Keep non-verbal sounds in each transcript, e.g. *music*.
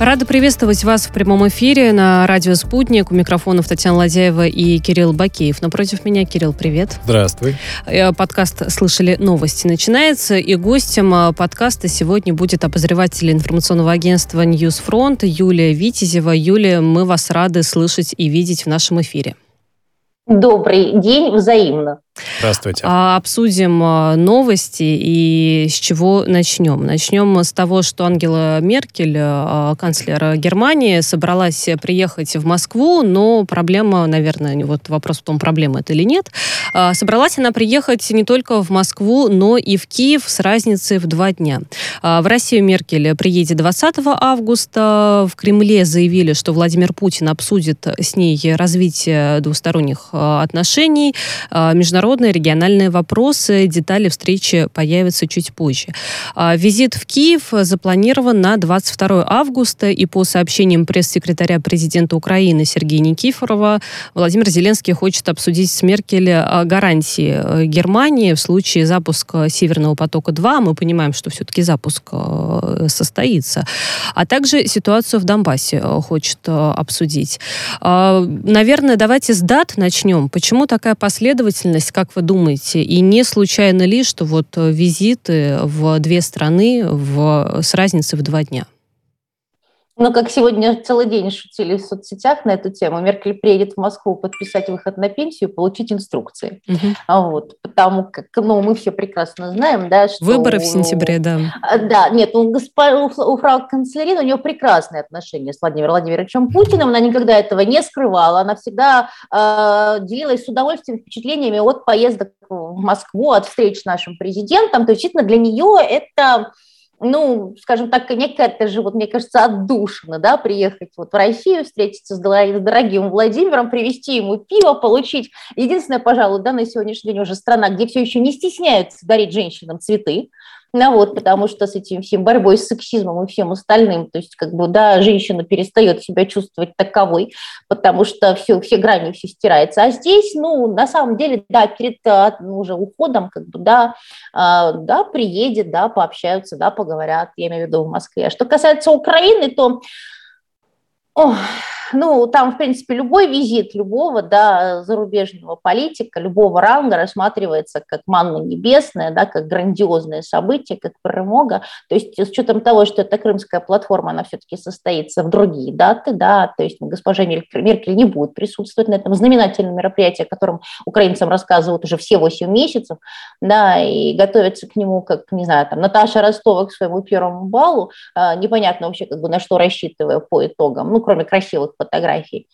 Рада приветствовать вас в прямом эфире на радио «Спутник». У микрофонов Татьяна Ладяева и Кирилл Бакеев. Напротив меня Кирилл, привет. Здравствуй. Э, подкаст «Слышали новости» начинается, и гостем э, подкаста сегодня будет обозреватель информационного агентства «Ньюсфронт» Юлия Витязева. Юлия, мы вас рады слышать и видеть в нашем эфире. Добрый день, взаимно. Здравствуйте. А, обсудим а, новости и с чего начнем. Начнем с того, что Ангела Меркель, а, канцлер Германии, собралась приехать в Москву, но проблема, наверное, вот вопрос в том, проблема это или нет. Собралась она приехать не только в Москву, но и в Киев с разницей в два дня. В Россию Меркель приедет 20 августа. В Кремле заявили, что Владимир Путин обсудит с ней развитие двусторонних отношений, международных международные, региональные вопросы. Детали встречи появятся чуть позже. А, визит в Киев запланирован на 22 августа, и по сообщениям пресс-секретаря президента Украины Сергея Никифорова, Владимир Зеленский хочет обсудить с Меркель а, гарантии э, Германии в случае запуска Северного потока-2. Мы понимаем, что все-таки запуск э, состоится. А также ситуацию в Донбассе э, хочет обсудить. А, наверное, давайте с дат начнем. Почему такая последовательность? Как вы думаете, и не случайно ли, что вот э, визиты в две страны в, с разницей в два дня? Ну, как сегодня целый день шутили в соцсетях на эту тему, Меркель приедет в Москву подписать выход на пенсию, получить инструкции. Угу. Вот, потому как, ну, мы все прекрасно знаем, да, что... Выборы в сентябре, да. А, да, нет, у, госпо... у фрау канцлерина у нее прекрасные отношения с Владимиром Владимировичем Путиным, она никогда этого не скрывала, она всегда э, делилась с удовольствием впечатлениями от поездок в Москву, от встреч с нашим президентом, то есть, действительно, для нее это ну, скажем так, некая, же, вот, мне кажется, отдушина, да, приехать вот в Россию, встретиться с дорогим Владимиром, привезти ему пиво, получить. Единственное, пожалуй, да, на сегодняшний день уже страна, где все еще не стесняются дарить женщинам цветы, ну вот, потому что с этим всем борьбой с сексизмом и всем остальным, то есть как бы, да, женщина перестает себя чувствовать таковой, потому что все, все грани, все стирается. А здесь, ну, на самом деле, да, перед ну, уже уходом, как бы, да, а, да, приедет, да, пообщаются, да, поговорят, я имею в виду в Москве. А что касается Украины, то Ох, ну, там, в принципе, любой визит любого да, зарубежного политика, любого ранга рассматривается как манна небесная, да, как грандиозное событие, как промога. То есть с учетом того, что эта крымская платформа, она все-таки состоится в другие даты, да, то есть госпожа Меркель не будет присутствовать на этом знаменательном мероприятии, о котором украинцам рассказывают уже все 8 месяцев, да, и готовятся к нему, как, не знаю, там, Наташа Ростова к своему первому баллу, а, непонятно вообще, как бы на что рассчитывая по итогам, ну, кроме красивых фотографий.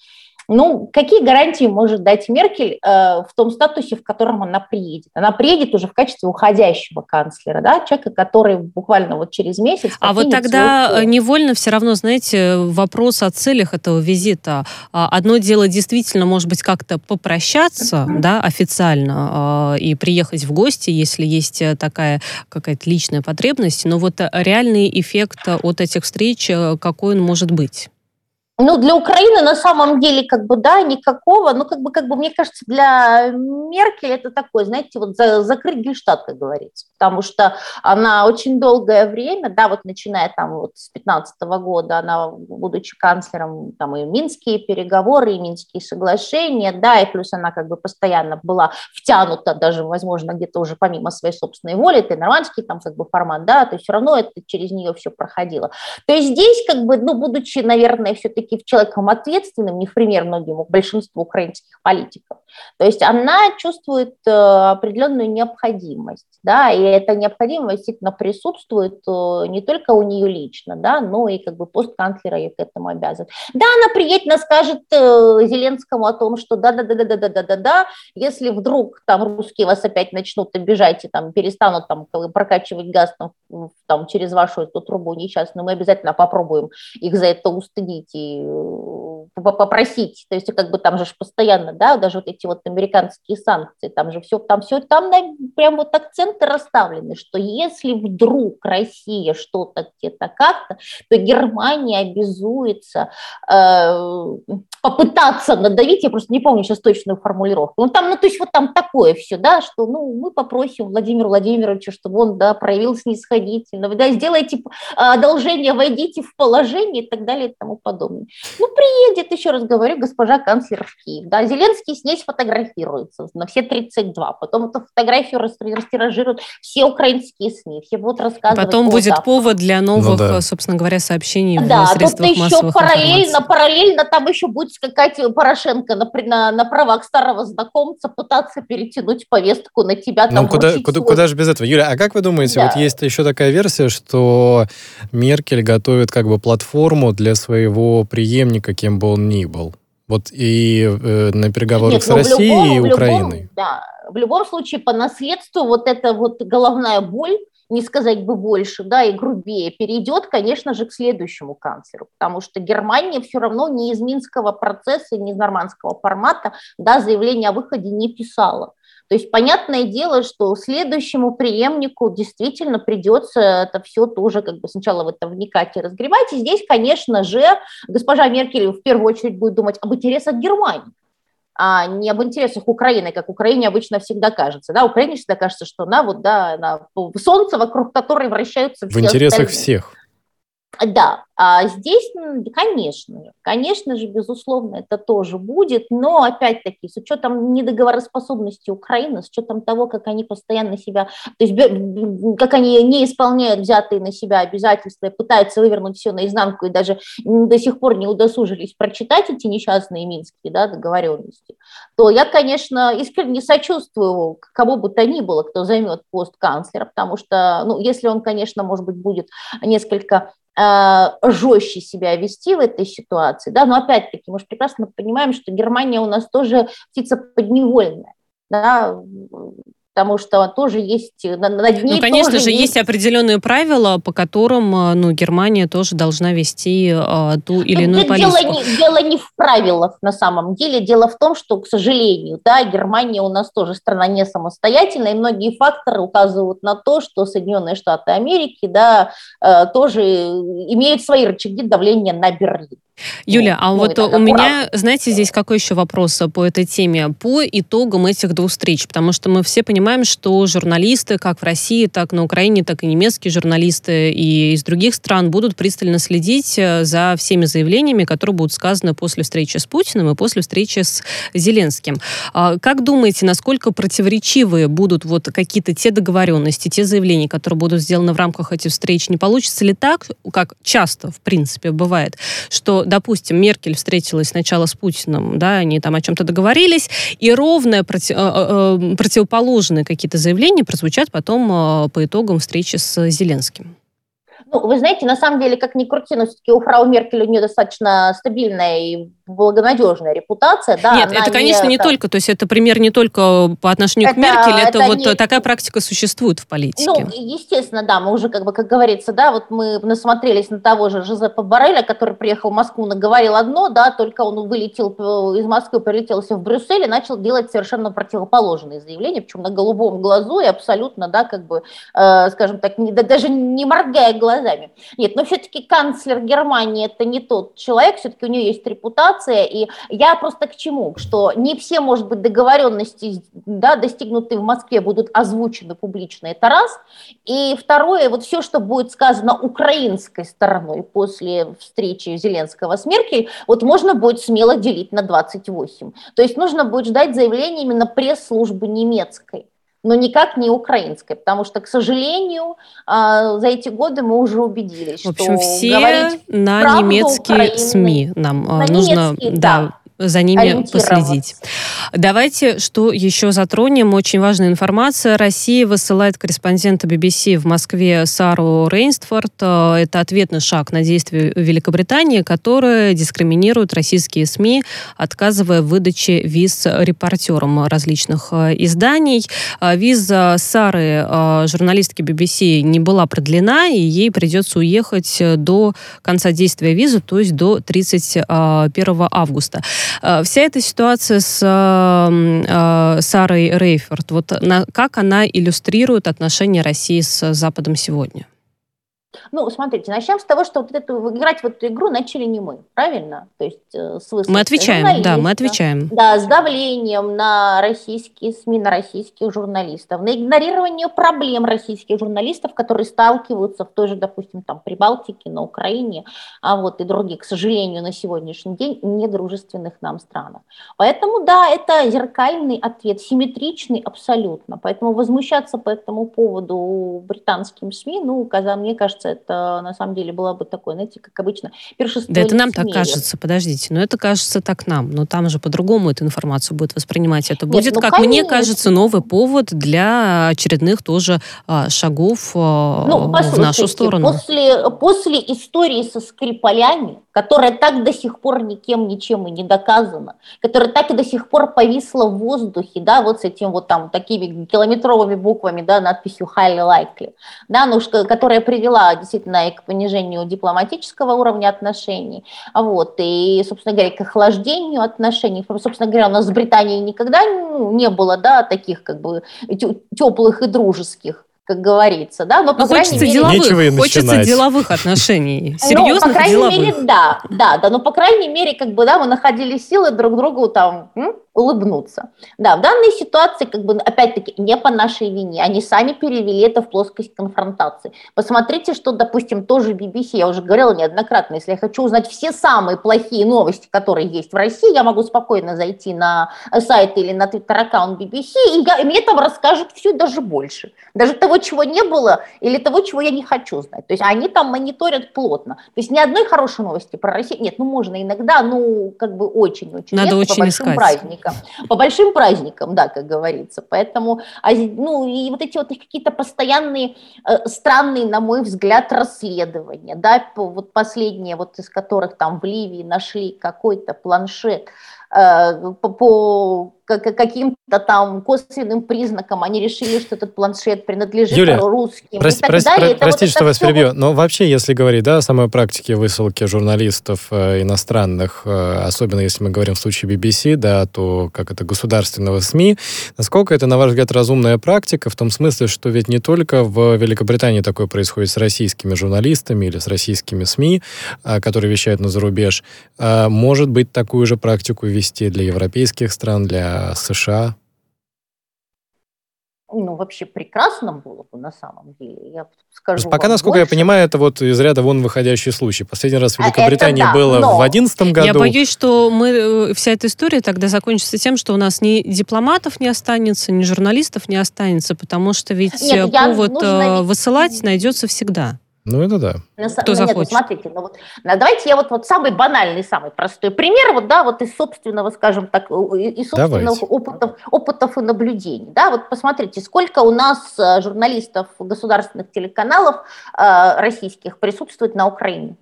Ну, какие гарантии может дать Меркель э, в том статусе, в котором она приедет? Она приедет уже в качестве уходящего канцлера, да, человека, который буквально вот через месяц... А вот тогда свой... невольно все равно, знаете, вопрос о целях этого визита. А, одно дело действительно, может быть, как-то попрощаться, да, официально, э, и приехать в гости, если есть такая какая-то личная потребность, но вот реальный эффект от этих встреч, э, какой он может быть? Ну, для Украины на самом деле, как бы, да, никакого, ну, как бы, как бы, мне кажется, для Меркель это такое, знаете, вот за, закрыть гельштадт, как говорится, потому что она очень долгое время, да, вот начиная там вот с 15 года, она, будучи канцлером, там и минские переговоры, и минские соглашения, да, и плюс она как бы постоянно была втянута даже, возможно, где-то уже помимо своей собственной воли, это нормандский там как бы формат, да, то есть все равно это через нее все проходило. То есть здесь как бы, ну, будучи, наверное, все-таки все-таки человеком ответственным, не в пример многим большинству украинских политиков. То есть она чувствует э, определенную необходимость, да, и эта необходимость действительно присутствует э, не только у нее лично, да, но и как бы постканцлера ее к этому обязывает. Да, она приедет, скажет э, Зеленскому о том, что да-да-да-да-да-да-да-да, если вдруг там русские вас опять начнут обижать и там перестанут там прокачивать газ там, там через вашу эту трубу несчастную, мы обязательно попробуем их за это устыдить и いう попросить, то есть как бы там же постоянно, да, даже вот эти вот американские санкции, там же все, там все, там прям вот акценты расставлены, что если вдруг Россия что-то где-то как-то, то Германия обязуется э, попытаться надавить, я просто не помню сейчас точную формулировку, ну там, ну то есть вот там такое все, да, что ну мы попросим Владимира Владимировича, чтобы он, да, проявил снисходительно, да, сделайте одолжение, войдите в положение и так далее и тому подобное. Ну приедет, еще раз говорю, госпожа канцлер в Киев, да, Зеленский с ней сфотографируется на все 32, потом эту фотографию растиражируют все украинские СМИ, все будут рассказывать. Потом будет да. повод для новых, ну, да. собственно говоря, сообщений да, в средствах тут еще параллельно, информации. параллельно там еще будет скакать Порошенко на, на, на правах старого знакомца, пытаться перетянуть повестку на тебя. Ну, куда, куда, куда же без этого? Юля, а как вы думаете, да. вот есть еще такая версия, что Меркель готовит как бы платформу для своего преемника, кем бы он ни был? Вот и э, на переговорах Нет, с Россией любом, и Украиной. Любом, да, в любом случае по наследству вот эта вот головная боль, не сказать бы больше, да, и грубее, перейдет, конечно же, к следующему канцлеру, потому что Германия все равно не из Минского процесса, не из нормандского формата, да, заявление о выходе не писала. То есть понятное дело, что следующему преемнику действительно придется это все тоже как бы сначала в это вникать и разгребать. И здесь, конечно же, госпожа Меркель в первую очередь будет думать об интересах Германии а не об интересах Украины, как Украине обычно всегда кажется. Да, Украине всегда кажется, что она вот, да, она солнце, вокруг которой вращаются все В интересах остальные. всех. Да, а здесь, конечно же, конечно же, безусловно, это тоже будет, но опять-таки с учетом недоговороспособности Украины, с учетом того, как они постоянно себя, то есть как они не исполняют взятые на себя обязательства пытаются вывернуть все наизнанку и даже до сих пор не удосужились прочитать эти несчастные минские да, договоренности, то я, конечно, искренне сочувствую кому бы то ни было, кто займет пост канцлера, потому что, ну, если он, конечно, может быть, будет несколько жестче себя вести в этой ситуации, да, но опять-таки мы же прекрасно понимаем, что Германия у нас тоже птица подневольная, да, потому что тоже есть над ней Ну, конечно же, есть... есть определенные правила, по которым э, ну, Германия тоже должна вести э, ту или иную политику. Дело не, дело не в правилах на самом деле, дело в том, что, к сожалению, да, Германия у нас тоже страна не самостоятельная, и многие факторы указывают на то, что Соединенные Штаты Америки, да, э, тоже имеют свои рычаги давления на Берлин. Юля, а ну, вот у меня, знаете, здесь какой еще вопрос по этой теме? По итогам этих двух встреч, потому что мы все понимаем, что журналисты, как в России, так на Украине, так и немецкие журналисты и из других стран будут пристально следить э, за всеми заявлениями, которые будут сказаны после встречи с Путиным и после встречи с Зеленским. А как думаете, насколько противоречивые будут вот какие-то те договоренности, те заявления, которые будут сделаны в рамках этих встреч? Не получится ли так, как часто, в принципе, бывает, что допустим, Меркель встретилась сначала с Путиным, да, они там о чем-то договорились, и ровно против, э, э, противоположные какие-то заявления прозвучат потом э, по итогам встречи с Зеленским. Ну, вы знаете, на самом деле, как ни крути, но все-таки у фрау Меркель у нее достаточно стабильная и благонадежная репутация. Да, Нет, это, конечно, не, не только, то есть это пример не только по отношению это, к Меркель, это, это вот не... такая практика существует в политике. Ну, естественно, да, мы уже, как бы, как говорится, да, вот мы насмотрелись на того же Жозепа Барреля, который приехал в Москву, наговорил одно, да, только он вылетел из Москвы, прилетелся в Брюссель и начал делать совершенно противоположные заявления, причем на голубом глазу и абсолютно, да, как бы, э, скажем так, не, да, даже не моргая глазами, глазами. Нет, но все-таки канцлер Германии это не тот человек, все-таки у нее есть репутация, и я просто к чему, что не все, может быть, договоренности, да, достигнутые в Москве, будут озвучены публично, это раз, и второе, вот все, что будет сказано украинской стороной после встречи Зеленского с Меркель, вот можно будет смело делить на 28. То есть нужно будет ждать заявления именно пресс-службы немецкой но никак не украинской, потому что, к сожалению, а, за эти годы мы уже убедились, В общем, что все на немецкие Украины, СМИ нам а, на нужно, да, да за ними последить. Давайте, что еще затронем. Очень важная информация. Россия высылает корреспондента BBC в Москве Сару Рейнстфорд. Э, это ответный шаг на действия Великобритании, которая дискриминирует российские СМИ, отказывая в выдаче виз репортерам различных э, изданий. Э, виза Сары, журналистки BBC, не была продлена, и ей придется уехать до конца действия визы, то есть до 31 августа. Э, вся эта ситуация с э, э, Сарой Рейфорд, вот как она иллюстрирует отношения России с Западом сегодня? Ну, смотрите, начнем с того, что вот эту, играть в эту игру начали не мы, правильно? То есть э, с Мы отвечаем, да, мы отвечаем. Да, с давлением на российские СМИ, на российских журналистов, на игнорирование проблем российских журналистов, которые сталкиваются в той же, допустим, там, Прибалтике, на Украине, а вот и других, к сожалению, на сегодняшний день недружественных нам странах. Поэтому, да, это зеркальный ответ, симметричный абсолютно. Поэтому возмущаться по этому поводу британским СМИ, ну, мне кажется, это на самом деле было бы такое, знаете, как обычно, пиршество Да это нам так кажется, подождите, но это кажется так нам, но там же по-другому эту информацию будет воспринимать. Это будет, Нет, ну, как конечно. мне кажется, новый повод для очередных тоже а, шагов а, ну, в нашу сторону. После, после истории со Скрипалями, которая так до сих пор никем ничем и не доказана, которая так и до сих пор повисла в воздухе, да, вот с этим вот там такими километровыми буквами, да, надписью highly likely, да, ну, которая привела действительно и к понижению дипломатического уровня отношений, вот, и, собственно говоря, к охлаждению отношений. Собственно говоря, у нас с Британией никогда ну, не было, да, таких как бы теплых и дружеских как говорится, да, но, по но хочется мере... деловых, хочется деловых отношений, серьезных *laughs* ну, по крайней деловых. мере, да, да, да, но, по крайней мере, как бы, да, мы находили силы друг другу там м, улыбнуться. Да, в данной ситуации, как бы, опять-таки, не по нашей вине, они сами перевели это в плоскость конфронтации. Посмотрите, что, допустим, тоже BBC, я уже говорила неоднократно, если я хочу узнать все самые плохие новости, которые есть в России, я могу спокойно зайти на сайт или на твиттер-аккаунт BBC, и, я, и мне там расскажут все даже больше. Даже того, чего не было, или того, чего я не хочу знать. То есть они там мониторят плотно. То есть ни одной хорошей новости про Россию, нет, ну можно иногда, ну как бы очень-очень. Надо очень по большим искать. праздникам. По большим праздникам, да, как говорится. Поэтому, а ну и вот эти вот какие-то постоянные э, странные, на мой взгляд, расследования, да, вот последние, вот из которых там в Ливии нашли какой-то планшет, Э, по, по каким-то там косвенным признакам они решили, что этот планшет принадлежит Юлия, русским. Прости, прости, про, простите, вот что вас все... перебью, но вообще, если говорить да, о самой практике высылки журналистов э, иностранных, э, особенно если мы говорим в случае BBC, да, то как это государственного СМИ, насколько это, на ваш взгляд, разумная практика, в том смысле, что ведь не только в Великобритании такое происходит с российскими журналистами или с российскими СМИ, э, которые вещают на зарубеж, э, может быть такую же практику вести для европейских стран, для США? ну, вообще прекрасно было бы на самом деле. Я скажу пока, насколько больше. я понимаю, это вот из ряда вон выходящий случай. Последний раз в а Великобритании да, было но... в 2011 году. Я боюсь, что мы, э, вся эта история тогда закончится тем, что у нас ни дипломатов не останется, ни журналистов не останется, потому что ведь Нет, повод нужно... Э, высылать найдется всегда. Ну, это да. На, Кто ну, нет, смотрите, ну вот, давайте я вот, вот самый банальный, самый простой пример, вот, да, вот из собственного, скажем так, из собственных опытов, опытов и наблюдений, да, вот посмотрите, сколько у нас э, журналистов государственных телеканалов э, российских присутствует на Украине.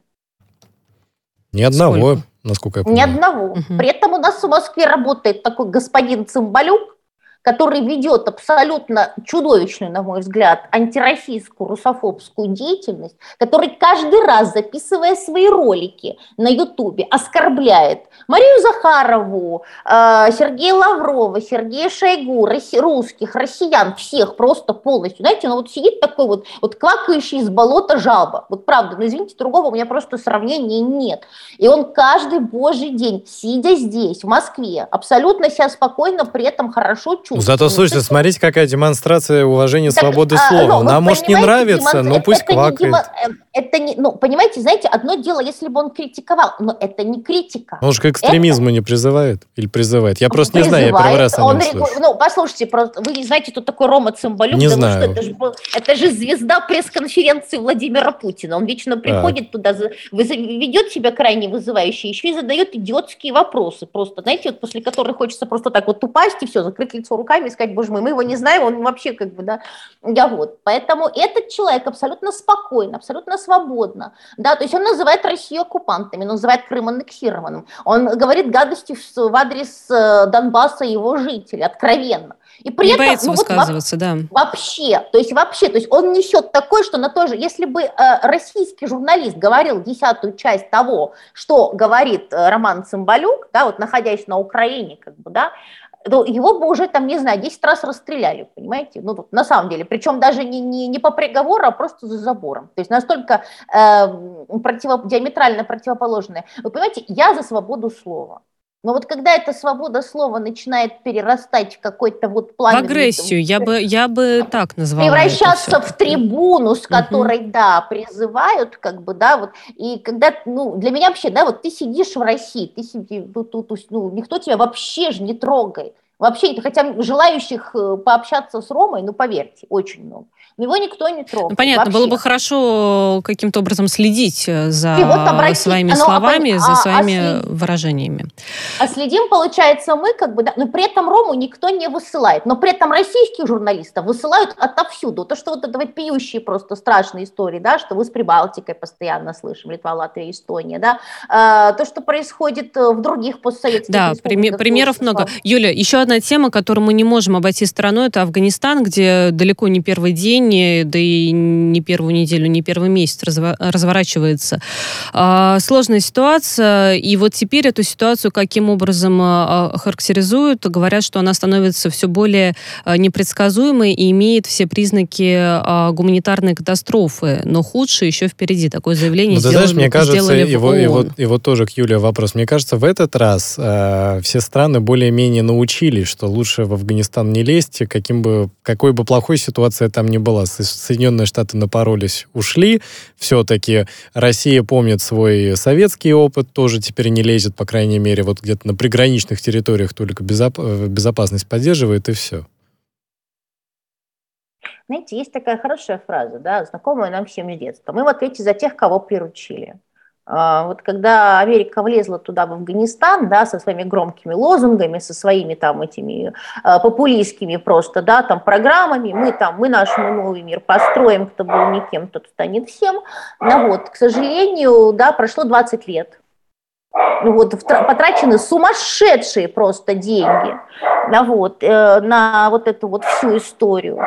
Ни одного, сколько? насколько я понимаю. Ни одного. Угу. При этом у нас в Москве работает такой господин Цымбалюк, который ведет абсолютно чудовищную, на мой взгляд, антироссийскую, русофобскую деятельность, который каждый раз, записывая свои ролики на Ютубе, оскорбляет Марию Захарову, э, Сергея Лаврова, Сергея Шойгу, русских, россиян, всех просто полностью. Знаете, ну вот сидит такой вот, вот квакающий из болота жаба. Вот правда, ну извините, другого у меня просто сравнения нет. И он каждый божий день, сидя здесь, в Москве, абсолютно себя спокойно, при этом хорошо чувствует Зато, слушайте, смотрите, какая демонстрация уважения так, свободы а, слова. Ну, Нам, может, не нравится, но пусть это квакает. Не, это не, ну, понимаете, знаете, одно дело, если бы он критиковал, но это не критика. Он же к экстремизму это... не призывает или призывает? Я просто призывает, не знаю, я первый раз о нем он слышу. Ну, послушайте, просто, вы не знаете, кто такой Рома Цымбалюк? Не знаю. Что это, же, это же звезда пресс-конференции Владимира Путина. Он вечно приходит а. туда, ведет себя крайне вызывающе, еще и задает идиотские вопросы. Просто, знаете, вот после которых хочется просто так вот упасть и все, закрыть лицо руками и сказать, боже мой, мы его не знаем, он вообще как бы, да, я вот. Поэтому этот человек абсолютно спокойно, абсолютно свободно, да, то есть он называет Россию оккупантами, называет Крым аннексированным, он говорит гадости в адрес э, Донбасса и его жителей, откровенно. И при не этом, боится ну, высказываться, вот, да. Вообще, то есть вообще, то есть он несет такое, что на то же, если бы э, российский журналист говорил десятую часть того, что говорит э, Роман Цымбалюк, да, вот находясь на Украине, как бы, да, то его бы уже там, не знаю, 10 раз расстреляли, понимаете? Ну, на самом деле, причем даже не, не, не по приговору, а просто за забором. То есть настолько э, противо, диаметрально противоположные. Вы понимаете, я за свободу слова. Но вот когда эта свобода слова начинает перерастать в какой-то вот план... В агрессию, я бы, я бы так назвала Превращаться в трибуну, с которой, угу. да, призывают, как бы, да, вот, и когда, ну, для меня вообще, да, вот ты сидишь в России, ты сидишь, тут, тут, ну, никто тебя вообще же не трогает. Вообще, хотя желающих э, пообщаться с Ромой, ну, поверьте, очень много его никто не трогал. Ну, понятно, вообще. было бы хорошо каким-то образом следить э, за вот обратить, своими оно, словами, а, за своими а след... выражениями. А следим, получается, мы как бы, да, но при этом Рому никто не высылает, но при этом российских журналистов высылают отовсюду. То, что вот это вот пьющие просто страшные истории, да, что вы с Прибалтикой постоянно слышим, Литва, Латвия, Эстония, да, а, то, что происходит э, в других постсоветских Да, примеров много. Юля, еще одна тема, которую мы не можем обойти стороной, это Афганистан, где далеко не первый день да и не первую неделю, не первый месяц разворачивается а, сложная ситуация. И вот теперь эту ситуацию каким образом а, характеризуют? Говорят, что она становится все более а, непредсказуемой и имеет все признаки гуманитарной катастрофы. Но худшее еще впереди. Такое заявление ну, сделали, знаешь, мне кажется, его, его, его тоже к Юле вопрос. Мне кажется, в этот раз э, все страны более-менее научились, что лучше в Афганистан не лезть, каким бы, какой бы плохой ситуация там ни была. Соединенные Штаты напоролись, ушли. Все-таки Россия помнит свой советский опыт, тоже теперь не лезет, по крайней мере, вот где-то на приграничных территориях только. Э, безопасность поддерживает, и все. Знаете, есть такая хорошая фраза, да, знакомая нам всем с детства. Мы в ответе за тех, кого приручили. А, вот когда Америка влезла туда, в Афганистан, да, со своими громкими лозунгами, со своими там этими э, популистскими просто, да, там программами, мы там, мы наш новый мир построим, кто был никем, тот станет всем. Ну вот, к сожалению, да, прошло 20 лет. Ну вот, потрачены сумасшедшие просто деньги да, вот, э, на вот эту вот всю историю.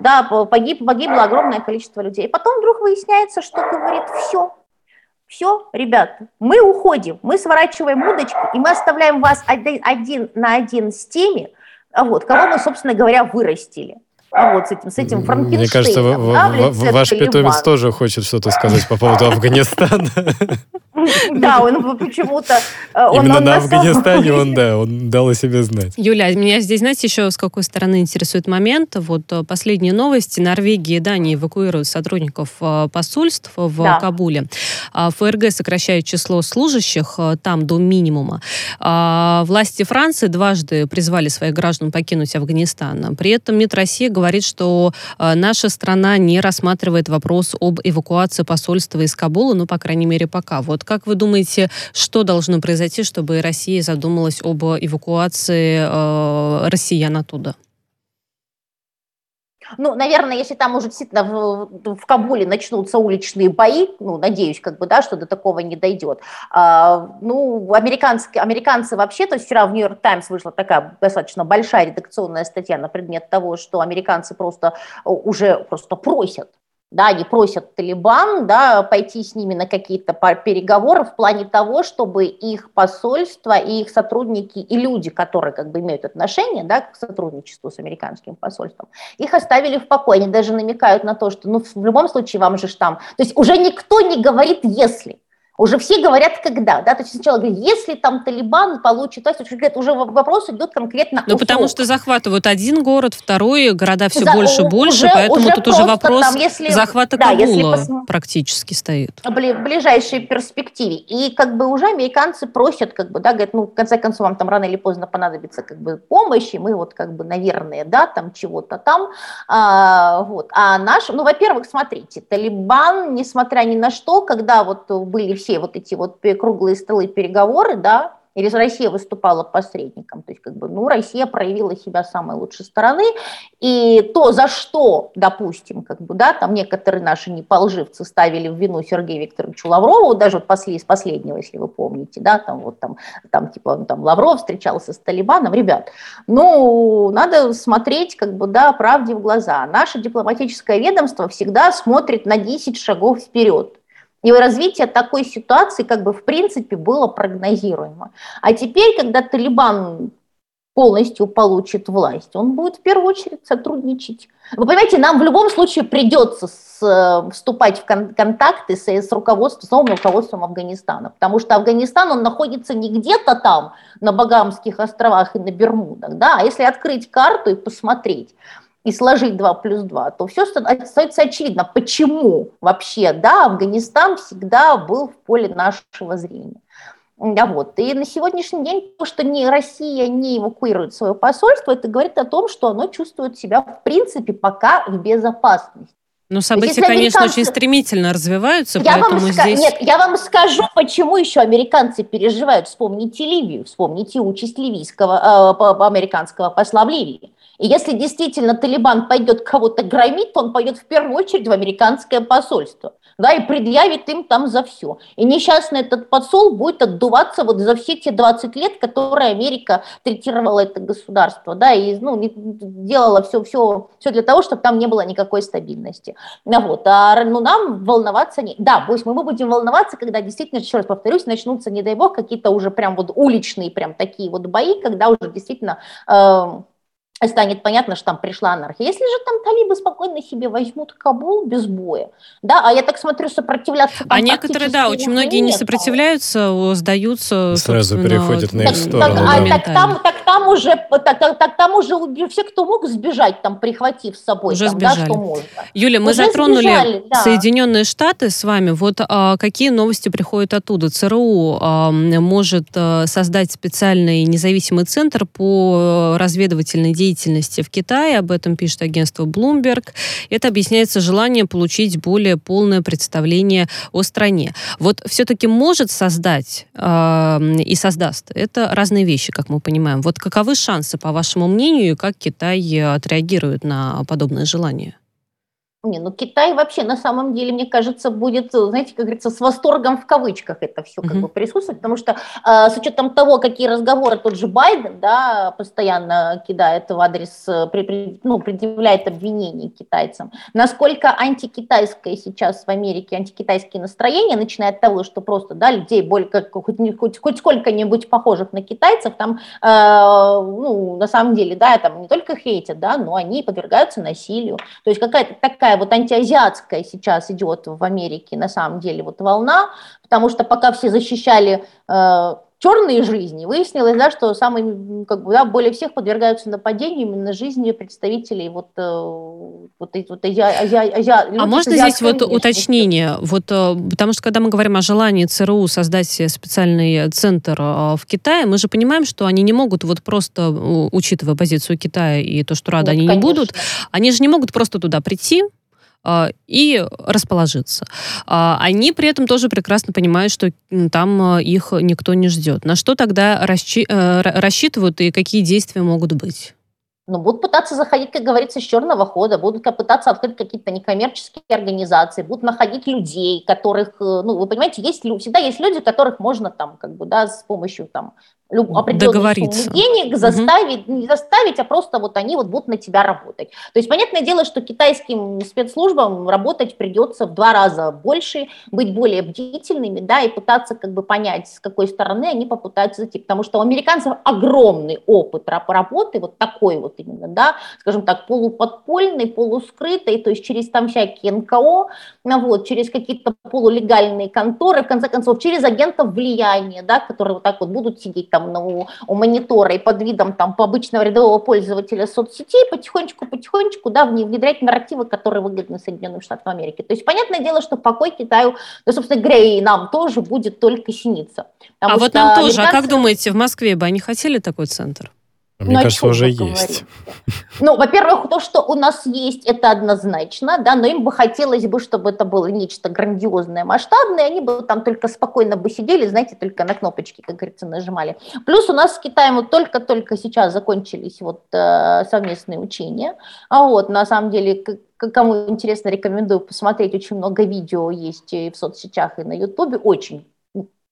Да, погиб, погибло огромное количество людей. Потом вдруг выясняется, что говорит все, все, ребят, мы уходим, мы сворачиваем удочки, и мы оставляем вас один, один на один с теми, вот, кого мы, собственно говоря, вырастили. А вот с этим, с этим Франкенштейном. Мне кажется, да, ваш питомец тоже хочет что-то сказать по поводу Афганистана. *laughs* Да, он почему-то... Э, Именно на Афганистане он, *laughs* да, он дал о себе знать. Юля, меня здесь, знаете, еще с какой стороны интересует момент. Вот э, последние новости. Норвегия и Дания эвакуируют сотрудников э, посольств в Кабуле. А ФРГ сокращает число служащих там до минимума. А власти Франции дважды призвали своих граждан покинуть Афганистан. При этом МИД России говорит, что наша страна не рассматривает вопрос об эвакуации посольства из Кабула, ну, по крайней мере, пока. Вот как вы думаете, что должно произойти, чтобы Россия задумалась об эвакуации э, россиян оттуда? Ну, наверное, если там уже действительно в, в Кабуле начнутся уличные бои, ну, надеюсь, как бы, да, что до такого не дойдет. А, ну, американские, американцы вообще, то есть вчера в Нью-Йорк Таймс вышла такая достаточно большая редакционная статья на предмет того, что американцы просто уже просто просят да, они просят Талибан, да, пойти с ними на какие-то переговоры в плане того, чтобы их посольство и их сотрудники и люди, которые как бы имеют отношение, да, к сотрудничеству с американским посольством, их оставили в покое. Они даже намекают на то, что, ну, в любом случае вам же там, то есть уже никто не говорит «если», Уже все говорят, когда, да, то есть сначала говорят, если там Талибан получит власть, уже вопрос идет конкретно Ну, потому что захватывают один город, второй, города все За, больше и больше, уже, поэтому уже тут уже вопрос там, если, захвата да, Кабула если пос... практически стоит. В ближайшей перспективе. И как бы уже американцы просят, как бы, да, говорят, ну, в конце концов, вам там рано или поздно понадобится как бы помощь, и мы вот как бы, наверное, да, там чего-то там, а, вот. А наш, ну, во-первых, смотрите, Талибан, несмотря ни на что, когда вот были все все вот эти вот круглые столы переговоры, да, или Россия выступала посредником, то есть как бы, ну, Россия проявила себя с самой лучшей стороны, и то, за что, допустим, как бы, да, там некоторые наши неполживцы ставили в вину Сергею Викторовичу Лаврову, даже вот после, из последнего, если вы помните, да, там вот там, там типа, ну, там Лавров встречался с Талибаном, ребят, ну, надо смотреть, как бы, да, правде в глаза. Наше дипломатическое ведомство всегда смотрит на 10 шагов вперед, и развитие такой ситуации как бы в принципе было прогнозируемо. А теперь, когда Талибан полностью получит власть, он будет в первую очередь сотрудничать. Вы понимаете, нам в любом случае придется с, э, вступать в кон- контакты с, с руководством, с новым руководством Афганистана, потому что Афганистан, он находится не где-то там, на Багамских островах и на Бермудах, да, а если открыть карту и посмотреть, и сложить 2 плюс 2, то все становится очевидно, почему вообще да, Афганистан всегда был в поле нашего зрения. Да, вот. И на сегодняшний день то, что ни Россия не эвакуирует свое посольство, это говорит о том, что оно чувствует себя в принципе пока в безопасности. Ну, события, конечно, очень стремительно развиваются, я поэтому вам здесь... Нет, я вам скажу, почему еще американцы переживают. Вспомните Ливию, вспомните участь ливийского, э, американского посла в Ливии. И если действительно Талибан пойдет кого-то громить, то он пойдет в первую очередь в американское посольство, да, и предъявит им там за все. И несчастный этот посол будет отдуваться вот за все те 20 лет, которые Америка третировала это государство, да, и ну, делала все, все, все для того, чтобы там не было никакой стабильности. Ну, вот, а ну, нам волноваться не... Да, пусть мы будем волноваться, когда действительно, еще раз повторюсь, начнутся, не дай бог, какие-то уже прям вот уличные прям такие вот бои, когда уже действительно э, станет понятно, что там пришла анархия. Если же там талибы спокойно себе возьмут Кабул без боя, да, а я так смотрю, сопротивляться А некоторые, да, очень многие не сопротивляются, сдаются. Сразу переходят на их сторону. Так, да. а, так, там, так там уже, так, так, там уже все, кто мог сбежать, там прихватив с собой, уже там, сбежали. да, что можно. Юля, мы уже затронули сбежали, да. Соединенные Штаты с вами. Вот а, какие новости приходят оттуда? ЦРУ а, может а, создать специальный независимый центр по разведывательной деятельности деятельности в Китае, об этом пишет агентство Bloomberg. Это объясняется желанием получить более полное представление о стране. Вот все-таки может создать э, и создаст. Это разные вещи, как мы понимаем. Вот каковы шансы, по вашему мнению, и как Китай отреагирует на подобное желание? Не, ну Китай вообще на самом деле, мне кажется, будет, знаете, как говорится, с восторгом в кавычках это все как mm-hmm. бы присутствовать, потому что э, с учетом того, какие разговоры тот же Байден, да, постоянно кидает в адрес, э, при, при, ну, предъявляет обвинения китайцам, насколько антикитайское сейчас в Америке, антикитайские настроения, начиная от того, что просто, да, людей более, как, хоть, хоть, хоть сколько-нибудь похожих на китайцев, там, э, ну, на самом деле, да, там не только хейтят, да, но они подвергаются насилию, то есть какая-то такая такая вот антиазиатская сейчас идет в Америке на самом деле вот волна, потому что пока все защищали э, черные жизни, выяснилось, да, что самые, как бы, да, более всех подвергаются нападению именно жизни представителей вот, э, вот, вот ази, ази, ази, А можно здесь вот уточнение? Вот, э, потому что когда мы говорим о желании ЦРУ создать специальный центр э, в Китае, мы же понимаем, что они не могут вот просто, учитывая позицию Китая и то, что рады вот, они конечно. не будут, они же не могут просто туда прийти, и расположиться. А, они при этом тоже прекрасно понимают, что там а, их никто не ждет. На что тогда расчи- э, рассчитывают и какие действия могут быть? ну, будут пытаться заходить, как говорится, с черного хода, будут пытаться открыть какие-то некоммерческие организации, будут находить людей, которых, э, ну, вы понимаете, есть, всегда есть люди, которых можно там, как бы, да, с помощью там определенную сумму денег заставить, угу. не заставить, а просто вот они вот будут на тебя работать. То есть понятное дело, что китайским спецслужбам работать придется в два раза больше, быть более бдительными, да, и пытаться как бы понять, с какой стороны они попытаются зайти, потому что у американцев огромный опыт работы, вот такой вот именно, да, скажем так, полуподпольный, полускрытый, то есть через там всякие НКО, ну вот, через какие-то полулегальные конторы, в конце концов, через агентов влияния, да, которые вот так вот будут сидеть там там ну, у монитора и под видом там обычного рядового пользователя соцсетей потихонечку-потихонечку да, внедрять нарративы, которые выгодны Соединенным Штатам Америки. То есть понятное дело, что покой Китаю, да, собственно говоря, и нам тоже будет только сниться. А вот нам тоже. А как думаете, в Москве бы они хотели такой центр? Мне ну, кажется, уже есть. *laughs* Ну, во-первых, то, что у нас есть, это однозначно, да, но им бы хотелось бы, чтобы это было нечто грандиозное, масштабное, они бы там только спокойно бы сидели, знаете, только на кнопочки, как говорится, нажимали. Плюс у нас с Китаем вот только-только сейчас закончились вот э, совместные учения, а вот, на самом деле, кому интересно, рекомендую посмотреть, очень много видео есть и в соцсетях, и на ютубе, очень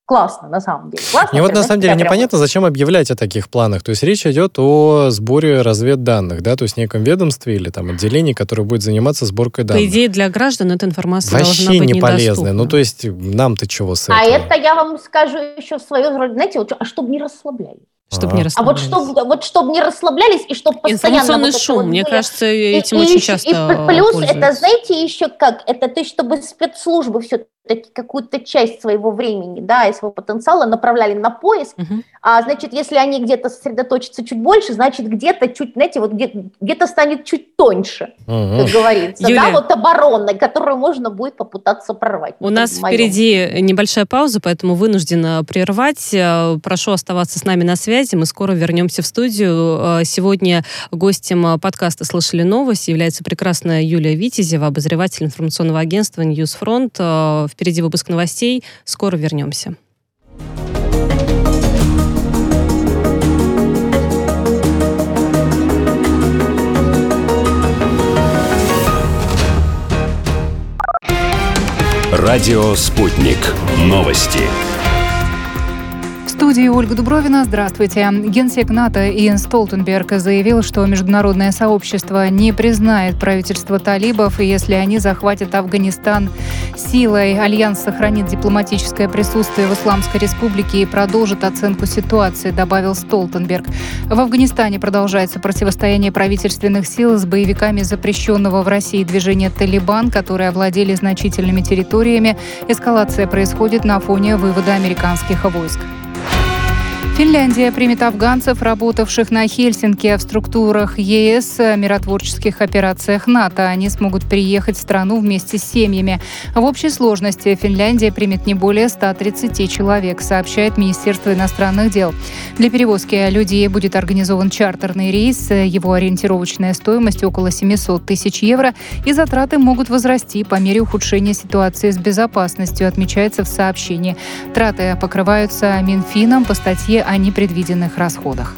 классно, на самом деле. Классно, Мне вот на самом деле непонятно, зачем объявлять о таких планах. То есть речь идет о сборе разведданных, да, то есть неком ведомстве или там отделении, которое будет заниматься сборкой данных. По идее, для граждан эта информация Вообще должна быть не полезная. Ну, то есть нам-то чего с а этого? А это я вам скажу еще в свою роли, знаете, вот, а чтобы не расслаблялись. Чтобы не расслаблялись. А вот чтобы, вот чтобы не расслаблялись и чтобы постоянно... Информационный вот шум, вот мне кажется, этим и, очень и, часто И плюс это, знаете, еще как, это то, чтобы спецслужбы все какую-то часть своего времени, да, и своего потенциала направляли на поиск, угу. а значит, если они где-то сосредоточатся чуть больше, значит, где-то чуть, знаете, вот где- где-то станет чуть тоньше, угу. как говорится, Юлия, да, вот оборона, которую можно будет попытаться прорвать. У нас впереди небольшая пауза, поэтому вынуждена прервать. Э, прошу оставаться с нами на связи, мы скоро вернемся в студию. Э, сегодня гостем подкаста «Слышали новость» является прекрасная Юлия Витязева, обозреватель информационного агентства «Ньюсфронт». Э, в Впереди выпуск новостей. Скоро вернемся. Радио «Спутник». Новости студии Ольга Дубровина. Здравствуйте. Генсек НАТО Йенс Столтенберг заявил, что международное сообщество не признает правительство талибов, если они захватят Афганистан силой. Альянс сохранит дипломатическое присутствие в Исламской республике и продолжит оценку ситуации, добавил Столтенберг. В Афганистане продолжается противостояние правительственных сил с боевиками запрещенного в России движения «Талибан», которые овладели значительными территориями. Эскалация происходит на фоне вывода американских войск. Финляндия примет афганцев, работавших на Хельсинки в структурах ЕС, миротворческих операциях НАТО. Они смогут приехать в страну вместе с семьями. В общей сложности Финляндия примет не более 130 человек, сообщает Министерство иностранных дел. Для перевозки людей будет организован чартерный рейс. Его ориентировочная стоимость около 700 тысяч евро, и затраты могут возрасти по мере ухудшения ситуации с безопасностью, отмечается в сообщении. Траты покрываются Минфином по статье о непредвиденных расходах.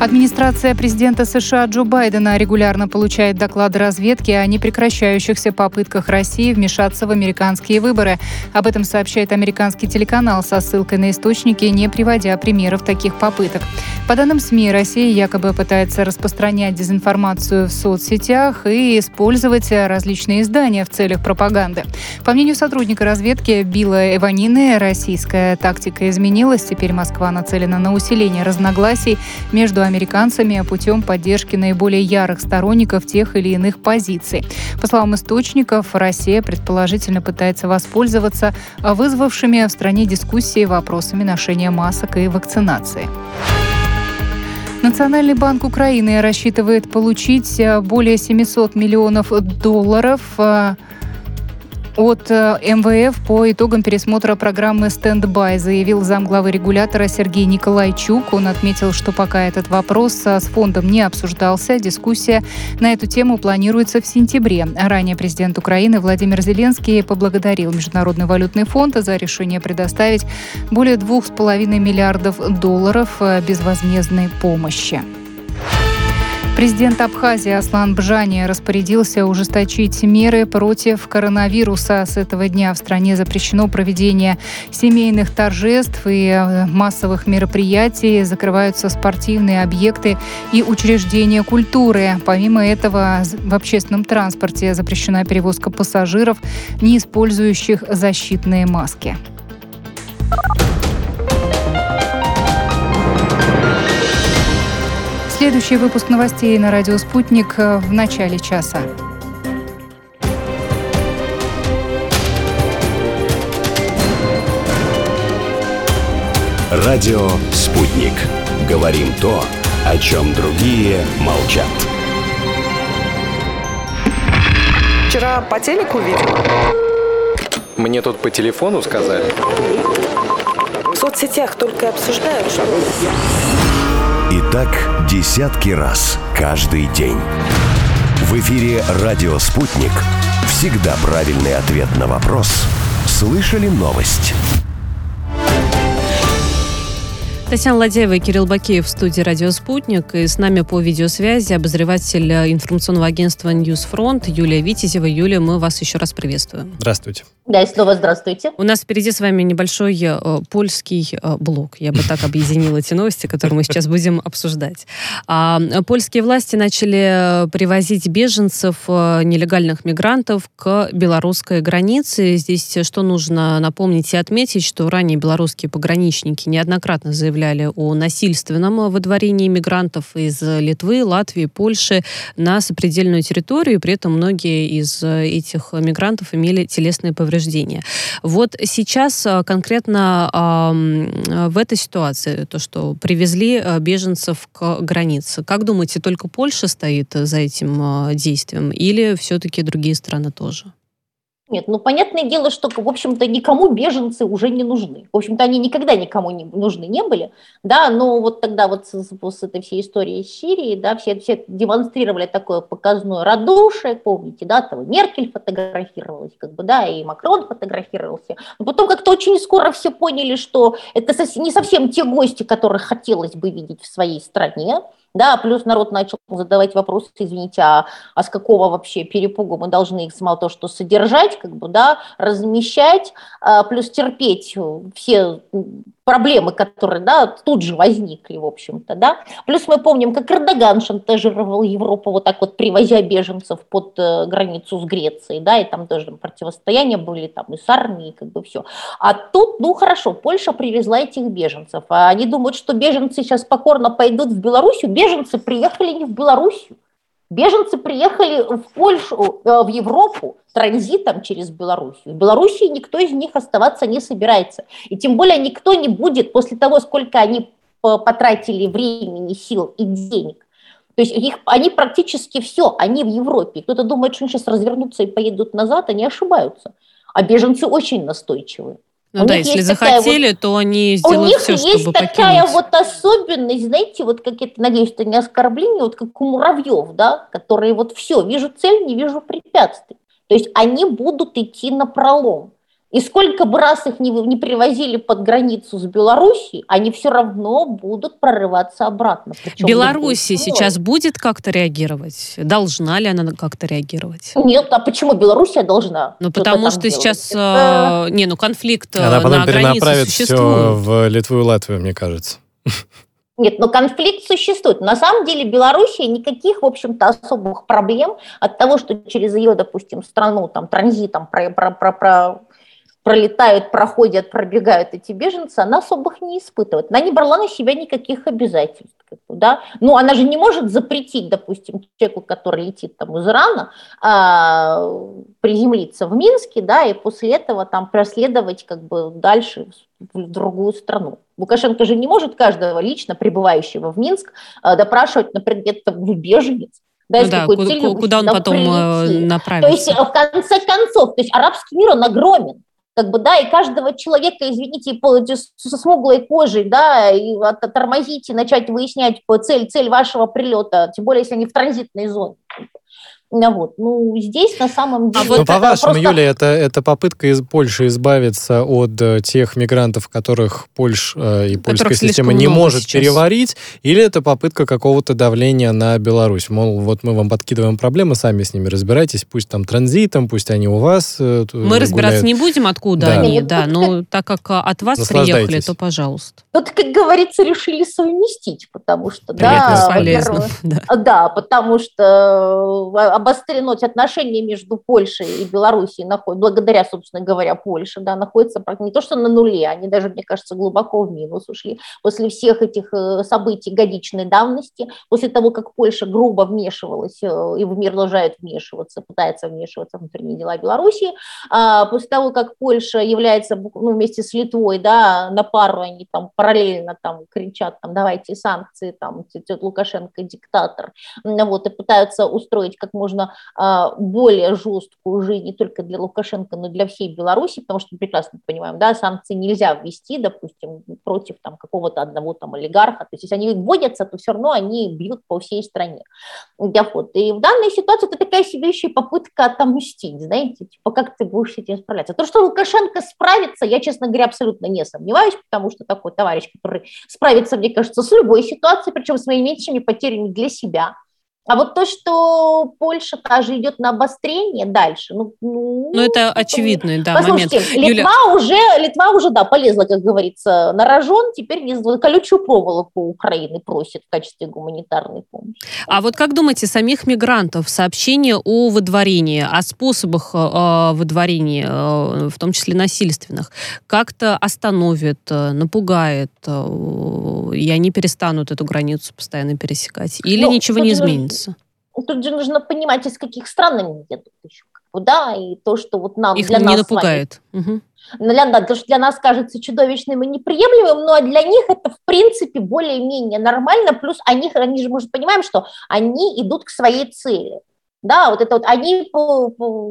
Администрация президента США Джо Байдена регулярно получает доклады разведки о непрекращающихся попытках России вмешаться в американские выборы. Об этом сообщает американский телеканал со ссылкой на источники, не приводя примеров таких попыток. По данным СМИ, Россия якобы пытается распространять дезинформацию в соцсетях и использовать различные издания в целях пропаганды. По мнению сотрудника разведки Билла Эванины, российская тактика изменилась. Теперь Москва нацелена на усиление разногласий между американцами путем поддержки наиболее ярых сторонников тех или иных позиций. По словам источников, Россия предположительно пытается воспользоваться вызвавшими в стране дискуссии вопросами ношения масок и вакцинации. Национальный банк Украины рассчитывает получить более 700 миллионов долларов от э, МВФ по итогам пересмотра программы «Stand-By», заявил замглавы регулятора Сергей Николайчук. Он отметил, что пока этот вопрос э, с фондом не обсуждался, дискуссия на эту тему планируется в сентябре. Ранее президент Украины Владимир Зеленский поблагодарил Международный валютный фонд за решение предоставить более 2,5 миллиардов долларов э, безвозмездной помощи. Президент Абхазии Аслан Бжани распорядился ужесточить меры против коронавируса. С этого дня в стране запрещено проведение семейных торжеств и э, массовых мероприятий, закрываются спортивные объекты и учреждения культуры. Помимо этого, в общественном транспорте запрещена перевозка пассажиров, не использующих защитные маски. Следующий выпуск новостей на радио «Спутник» в начале часа. Радио «Спутник». Говорим то, о чем другие молчат. Вчера по телеку видел. Мне тут по телефону сказали. В соцсетях только обсуждают, что... Так десятки раз каждый день. В эфире «Радио Спутник». Всегда правильный ответ на вопрос. Слышали новость? Татьяна Ладяева и Кирилл Бакеев в студии «Радио Спутник». И с нами по видеосвязи обозреватель информационного агентства «Ньюсфронт» Юлия Витязева. Юлия, мы вас еще раз приветствуем. Здравствуйте. Да, и снова здравствуйте. У нас впереди с вами небольшой э, польский э, блок. Я бы так объединила эти новости, которые мы сейчас будем обсуждать. А, польские власти начали привозить беженцев, э, нелегальных мигрантов к белорусской границе. Здесь что нужно напомнить и отметить, что ранее белорусские пограничники неоднократно заявляли о насильственном выдворении мигрантов из Литвы, Латвии, Польши на сопредельную территорию. При этом многие из этих мигрантов имели телесные повреждения. Вот сейчас а, конкретно в этой ситуации, то, что привезли беженцев к границе, как думаете, только Польша стоит за этим действием или все-таки другие страны тоже? Нет, ну понятное дело, что, в общем-то, никому беженцы уже не нужны. В общем-то, они никогда никому не нужны не были, да, но вот тогда вот с, с этой всей историей с Сирией, да, все, все демонстрировали такое показное радушие, помните, да, того Меркель фотографировалась, как бы, да, и Макрон фотографировался. Но потом как-то очень скоро все поняли, что это не совсем те гости, которых хотелось бы видеть в своей стране, да, плюс народ начал задавать вопросы, извините, а, а с какого вообще перепугу мы должны их мало то, что содержать, как бы, да, размещать, а, плюс терпеть все проблемы, которые да, тут же возникли, в общем-то. Да? Плюс мы помним, как Эрдоган шантажировал Европу, вот так вот привозя беженцев под э, границу с Грецией, да, и там тоже там, противостояния были там и с армией, как бы все. А тут, ну хорошо, Польша привезла этих беженцев, а они думают, что беженцы сейчас покорно пойдут в Белоруссию, беженцы приехали не в Белоруссию, Беженцы приехали в Польшу, э, в Европу транзитом через Белоруссию. В Белоруссии никто из них оставаться не собирается. И тем более никто не будет после того, сколько они потратили времени, сил и денег. То есть их, они практически все, они в Европе. Кто-то думает, что они сейчас развернутся и поедут назад, они ошибаются. А беженцы очень настойчивые. Ну у да, если захотели, вот, то они сделают У них все, есть чтобы такая покинуть. вот особенность, знаете, вот как это, надеюсь, это не оскорбление, вот как у муравьев, да, которые вот все, вижу цель, не вижу препятствий. То есть они будут идти на пролом. И сколько бы раз их не, не привозили под границу с Белоруссией, они все равно будут прорываться обратно. Белоруссия сейчас будет как-то реагировать? Должна ли она как-то реагировать? Нет, а почему Белоруссия должна? Ну, потому что делать? сейчас... Это... Не, ну, конфликт она на потом перенаправит существует. все в Литву и Латвию, мне кажется. *laughs* Нет, но конфликт существует. На самом деле Белоруссия никаких, в общем-то, особых проблем от того, что через ее, допустим, страну там транзитом про, про, про, про пролетают, проходят, пробегают эти беженцы, она особых не испытывает. Она не брала на себя никаких обязательств. Да? Ну, она же не может запретить, допустим, человеку, который летит там из Ирана, а, приземлиться в Минске, да, и после этого там проследовать как бы дальше в другую страну. Лукашенко же не может каждого лично прибывающего в Минск а, допрашивать на предмет там, беженец. Да, ну да, куда, целью, куда он потом э, прилетит. направится. То есть, в конце концов, то есть арабский мир, он огромен как бы, да, и каждого человека, извините, со смуглой кожей, да, и тормозить и начать выяснять цель, цель вашего прилета, тем более, если они в транзитной зоне. Вот. Ну, здесь на самом деле... А вот по-вашему, просто... Юлия, это, это попытка из Польши избавиться от э, тех мигрантов, которых Польша э, и польская система не может сейчас. переварить, или это попытка какого-то давления на Беларусь? Мол, вот мы вам подкидываем проблемы, сами с ними разбирайтесь, пусть там транзитом, пусть они у вас э, Мы гуляют. разбираться не будем, откуда да. они, да, но так как от вас приехали, то пожалуйста. Тут, как говорится, решили совместить, потому что, да, полезно. *laughs* Да. да, потому что обострено отношения между Польшей и Белоруссией, благодаря, собственно говоря, Польше, да, находятся не то что на нуле, они даже, мне кажется, глубоко в минус ушли после всех этих э, событий годичной давности, после того, как Польша грубо вмешивалась э, и в мир продолжает вмешиваться, пытается вмешиваться в внутренние дела Беларуси, а после того, как Польша является ну, вместе с Литвой, да, на пару они там параллельно там кричат, там, давайте санкции, там, Лукашенко диктатор, вот, и пытаются устроить как можно можно а, более жесткую жизнь не только для Лукашенко, но и для всей Беларуси, потому что мы прекрасно понимаем, да, санкции нельзя ввести, допустим, против там какого-то одного там олигарха, то есть если они вводятся, то все равно они бьют по всей стране. Вот. И в данной ситуации это такая себе еще попытка отомстить, знаете, типа как ты будешь с этим справляться. То, что Лукашенко справится, я, честно говоря, абсолютно не сомневаюсь, потому что такой товарищ, который справится, мне кажется, с любой ситуацией, причем с меньшими потерями для себя – а вот то, что Польша тоже идет на обострение дальше, ну, ну, ну это очевидный, да, Послушайте, момент. Литва Юля... уже, Литва уже, да, полезла, как говорится, на рожон, теперь колючую проволоку Украины просит в качестве гуманитарной помощи. А вот как думаете, самих мигрантов сообщение о выдворении, о способах э, выдворения, э, в том числе насильственных, как-то остановит, э, напугает, э, и они перестанут эту границу постоянно пересекать? Или ну, ничего не изменится? Разница? Тут же нужно понимать, из каких стран они едут еще. Да, и то, что вот нам Их для не нас напугает. Угу. Для, да, то, что для нас кажется чудовищным и неприемлемым, но для них это, в принципе, более-менее нормально. Плюс они, они же, мы же понимаем, что они идут к своей цели. Да, вот это вот они, по, по,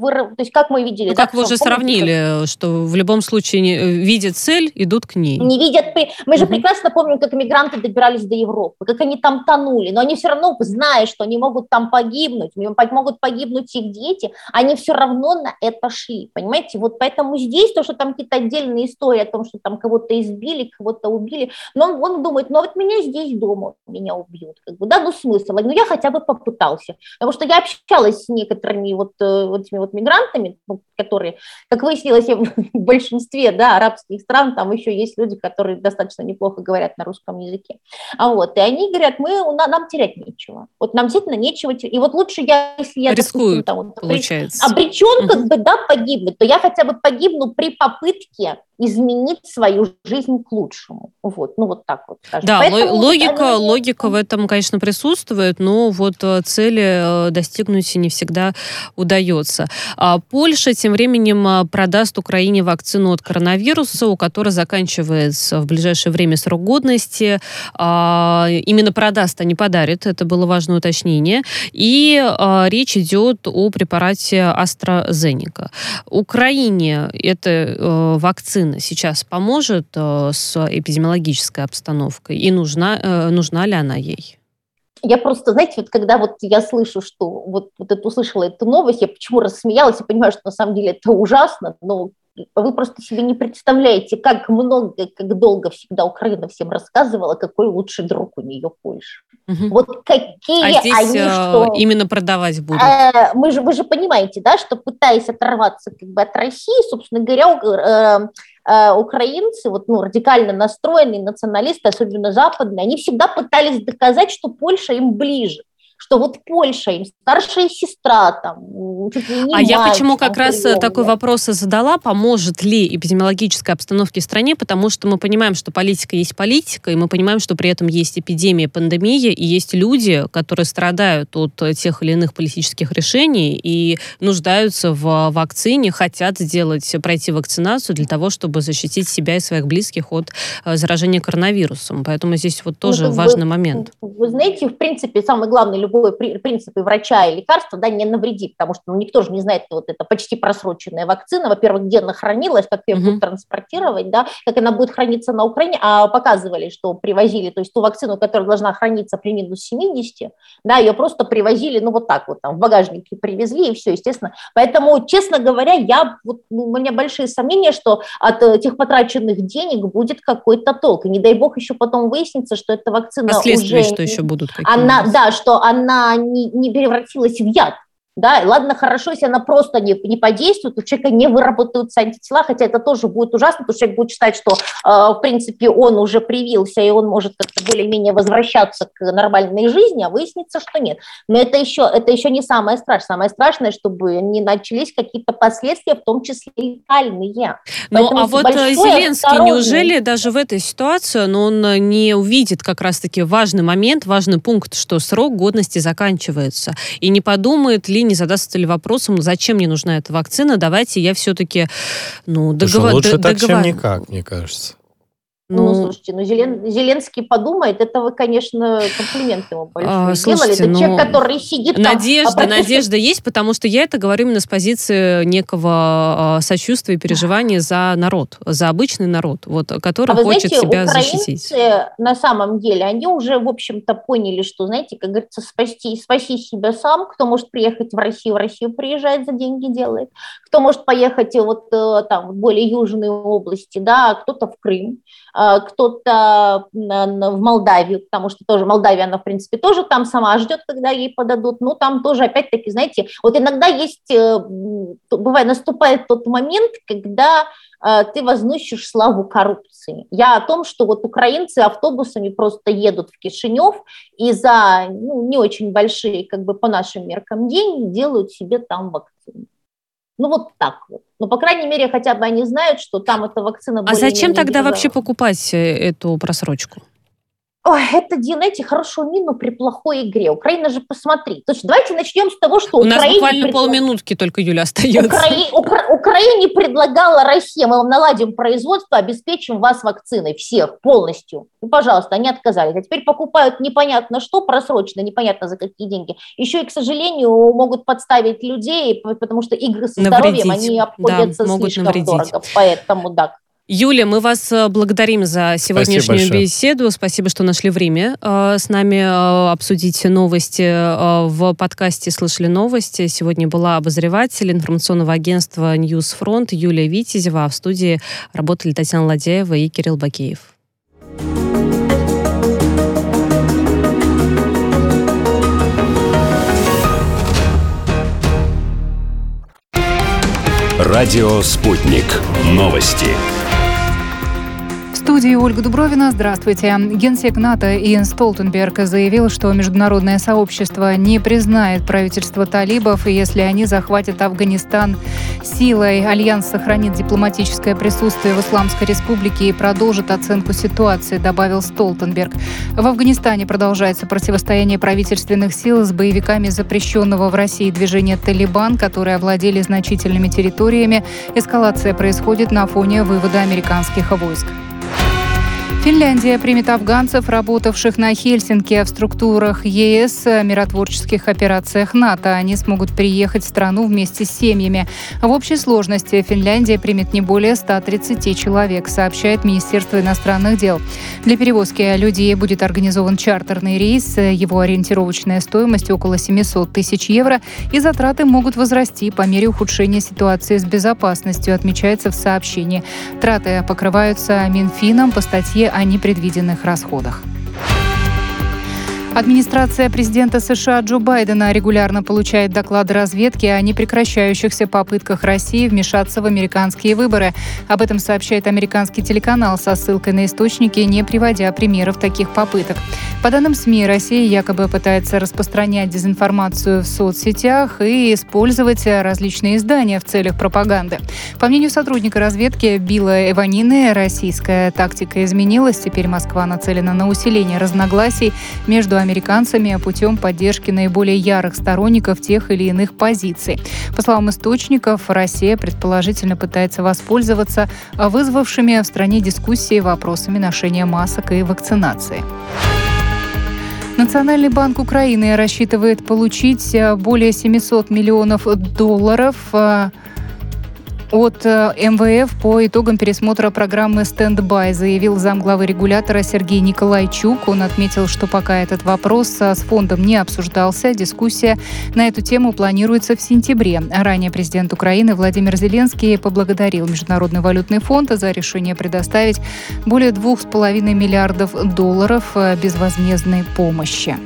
то есть как мы видели. Ну, как вы уже сравнили, как... что в любом случае не, э, видят цель, идут к ней. Не видят, мы же угу. прекрасно помним, как мигранты добирались до Европы, как они там тонули, но они все равно, зная, что они могут там погибнуть, могут погибнуть их дети, они все равно на это шли, понимаете? Вот поэтому здесь то, что там какие-то отдельные истории о том, что там кого-то избили, кого-то убили, но он, он думает, ну вот меня здесь дома меня убьют, как бы, да, ну смысл, ну я хотя бы попытался, потому что что я общалась с некоторыми вот, э, вот этими вот мигрантами, ну, которые, как выяснилось, *laughs* в большинстве да, арабских стран там еще есть люди, которые достаточно неплохо говорят на русском языке. А вот, и они говорят, мы, нам терять нечего. Вот нам действительно нечего терять. И вот лучше я, если я, Рискуют, допустим, там, вот, получается. обречен как бы, да, погибнуть, то я хотя бы погибну при попытке изменить свою жизнь к лучшему. Вот, ну вот так вот. Скажем. Да, Поэтому логика, они... логика в этом, конечно, присутствует, но вот э, цели э, достигнуть не всегда удается. А Польша тем временем э, продаст Украине вакцину от коронавируса, у которой заканчивается в ближайшее время срок годности. А, именно продаст, а не подарит. Это было важное уточнение. И речь идет о препарате AstraZeneca. Украине эта вакцина сейчас поможет э, с эпидемиологической обстановкой? И нужна, э, нужна ли она ей? Я просто, знаете, вот когда вот я слышу, что вот, вот это услышала эту новость, я почему рассмеялась и понимаю, что на самом деле это ужасно, но вы просто себе не представляете, как много, как долго всегда Украина всем рассказывала, какой лучший друг у нее Польша. Угу. Вот какие а здесь они, э, что... именно продавать будут? Э, мы же, вы же понимаете, да, что пытаясь оторваться как бы от России, собственно говоря, э, э, украинцы, вот, ну, радикально настроенные националисты, особенно западные, они всегда пытались доказать, что Польша им ближе что вот Польша, им старшая сестра, там, А мать, я почему как раз приемная. такой вопрос и задала, поможет ли эпидемиологической обстановке в стране, потому что мы понимаем, что политика есть политика, и мы понимаем, что при этом есть эпидемия, пандемия, и есть люди, которые страдают от тех или иных политических решений и нуждаются в вакцине, хотят сделать, пройти вакцинацию для того, чтобы защитить себя и своих близких от э, заражения коронавирусом. Поэтому здесь вот ну, тоже ну, важный вы, момент. Вы знаете, в принципе, самый главный любой принцип и врача и лекарства, да, не навредит, потому что ну, никто же не знает, вот это почти просроченная вакцина, во-первых, где она хранилась, как ее mm-hmm. будут транспортировать, да, как она будет храниться на Украине, а показывали, что привозили, то есть ту вакцину, которая должна храниться при минус 70, да, ее просто привозили, ну, вот так вот, там, в багажнике привезли, и все, естественно. Поэтому, честно говоря, я, вот, ну, у меня большие сомнения, что от этих потраченных денег будет какой-то толк. И не дай бог еще потом выяснится, что эта вакцина Последствия, уже... что еще будут Она, да, что она не, не превратилась в яд. Да, ладно, хорошо, если она просто не, не подействует, у человека не выработаются антитела, хотя это тоже будет ужасно, потому что человек будет считать, что, э, в принципе, он уже привился, и он может как-то более-менее возвращаться к нормальной жизни, а выяснится, что нет. Но это еще, это еще не самое страшное. Самое страшное, чтобы не начались какие-то последствия, в том числе летальные. Ну, а вот э, Зеленский, неужели даже в этой ситуации но он э, не увидит как раз-таки важный момент, важный пункт, что срок годности заканчивается, и не подумает ли не задастся ли вопросом, зачем мне нужна эта вакцина, давайте я все-таки ну, договор... Лучше так, чем никак, мне кажется. Ну, ну, слушайте, ну Зелен, Зеленский подумает, это вы, конечно, комплимент ему большой а, слушайте, сделали. Это ну, человек, который сидит надежда, там... Надежда есть, потому что я это говорю именно с позиции некого а, сочувствия и переживания за народ, за обычный народ, вот, который а хочет знаете, себя защитить. на самом деле, они уже, в общем-то, поняли, что, знаете, как говорится, спасти, спаси себя сам, кто может приехать в Россию, в Россию приезжает, за деньги делает, кто может поехать вот э, там в более южные области, да, кто-то в Крым, а, кто-то в Молдавию, потому что тоже Молдавия, она, в принципе, тоже там сама ждет, когда ей подадут. Ну, там тоже, опять-таки, знаете, вот иногда есть, э, бывает, наступает тот момент, когда э, ты возносишь славу коррупции. Я о том, что вот украинцы автобусами просто едут в Кишинев и за ну, не очень большие, как бы по нашим меркам, деньги делают себе там вакцину. Ну вот так вот. Но, по крайней мере, хотя бы они знают, что там эта вакцина... А зачем тогда дешевая. вообще покупать э, эту просрочку? Ой, это, знаете, хорошую мину при плохой игре. Украина же, посмотри. То есть давайте начнем с того, что У Украине... нас буквально предлаг... полминутки только, Юля, остается. Украи... Укра... Украине предлагала Россия, мы вам наладим производство, обеспечим вас вакциной, всех, полностью. И, пожалуйста, они отказались. А теперь покупают непонятно что, просрочно, непонятно за какие деньги. Еще и, к сожалению, могут подставить людей, потому что игры со навредить. здоровьем, они обходятся да, слишком навредить. дорого. Поэтому, да, Юля, мы вас э, благодарим за сегодняшнюю беседу. Спасибо, что нашли время э, с нами э, обсудить новости. В подкасте «Слышали новости». Сегодня была обозреватель информационного агентства «Ньюсфронт» Юлия Витязева, а в студии работали Татьяна Ладяева и Кирилл Бакеев. Радио «Спутник». Новости студии Ольга Дубровина. Здравствуйте. Генсек НАТО Йенс Столтенберг заявил, что международное сообщество не признает правительство талибов, если они захватят Афганистан силой, Альянс сохранит дипломатическое присутствие в Исламской Республике и продолжит оценку ситуации, добавил Столтенберг. В Афганистане продолжается противостояние правительственных сил с боевиками запрещенного в России движения «Талибан», которые овладели значительными территориями. Эскалация происходит на фоне вывода американских войск. Финляндия примет афганцев, работавших на Хельсинки в структурах ЕС, миротворческих операциях НАТО. Они смогут приехать в страну вместе с семьями. В общей сложности Финляндия примет не более 130 человек, сообщает Министерство иностранных дел. Для перевозки людей будет организован чартерный рейс. Его ориентировочная стоимость около 700 тысяч евро, и затраты могут возрасти по мере ухудшения ситуации с безопасностью, отмечается в сообщении. Траты покрываются Минфином по статье о непредвиденных расходах. Администрация президента США Джо Байдена регулярно получает доклады разведки о непрекращающихся попытках России вмешаться в американские выборы. Об этом сообщает американский телеканал со ссылкой на источники, не приводя примеров таких попыток. По данным СМИ, Россия якобы пытается распространять дезинформацию в соцсетях и использовать различные издания в целях пропаганды. По мнению сотрудника разведки Билла Эванины, российская тактика изменилась. Теперь Москва нацелена на усиление разногласий между американцами путем поддержки наиболее ярых сторонников тех или иных позиций. По словам источников, Россия предположительно пытается воспользоваться вызвавшими в стране дискуссии вопросами ношения масок и вакцинации. Национальный банк Украины рассчитывает получить э, более 700 миллионов долларов э, от э, МВФ по итогам пересмотра программы «Stand-By», заявил замглавы регулятора Сергей Николайчук. Он отметил, что пока этот вопрос с фондом не обсуждался, дискуссия на эту тему планируется в сентябре. Ранее президент Украины Владимир Зеленский поблагодарил Международный валютный фонд за решение предоставить более 2,5 миллиардов долларов э, безвозмездной помощи.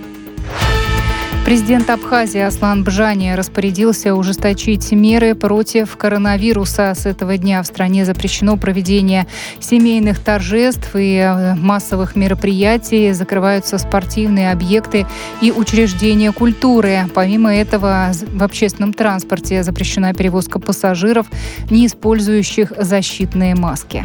Президент Абхазии Аслан Бжани распорядился ужесточить меры против коронавируса. С этого дня в стране запрещено проведение семейных торжеств и э, массовых мероприятий, закрываются спортивные объекты и учреждения культуры. Помимо этого, в общественном транспорте запрещена перевозка пассажиров, не использующих защитные маски.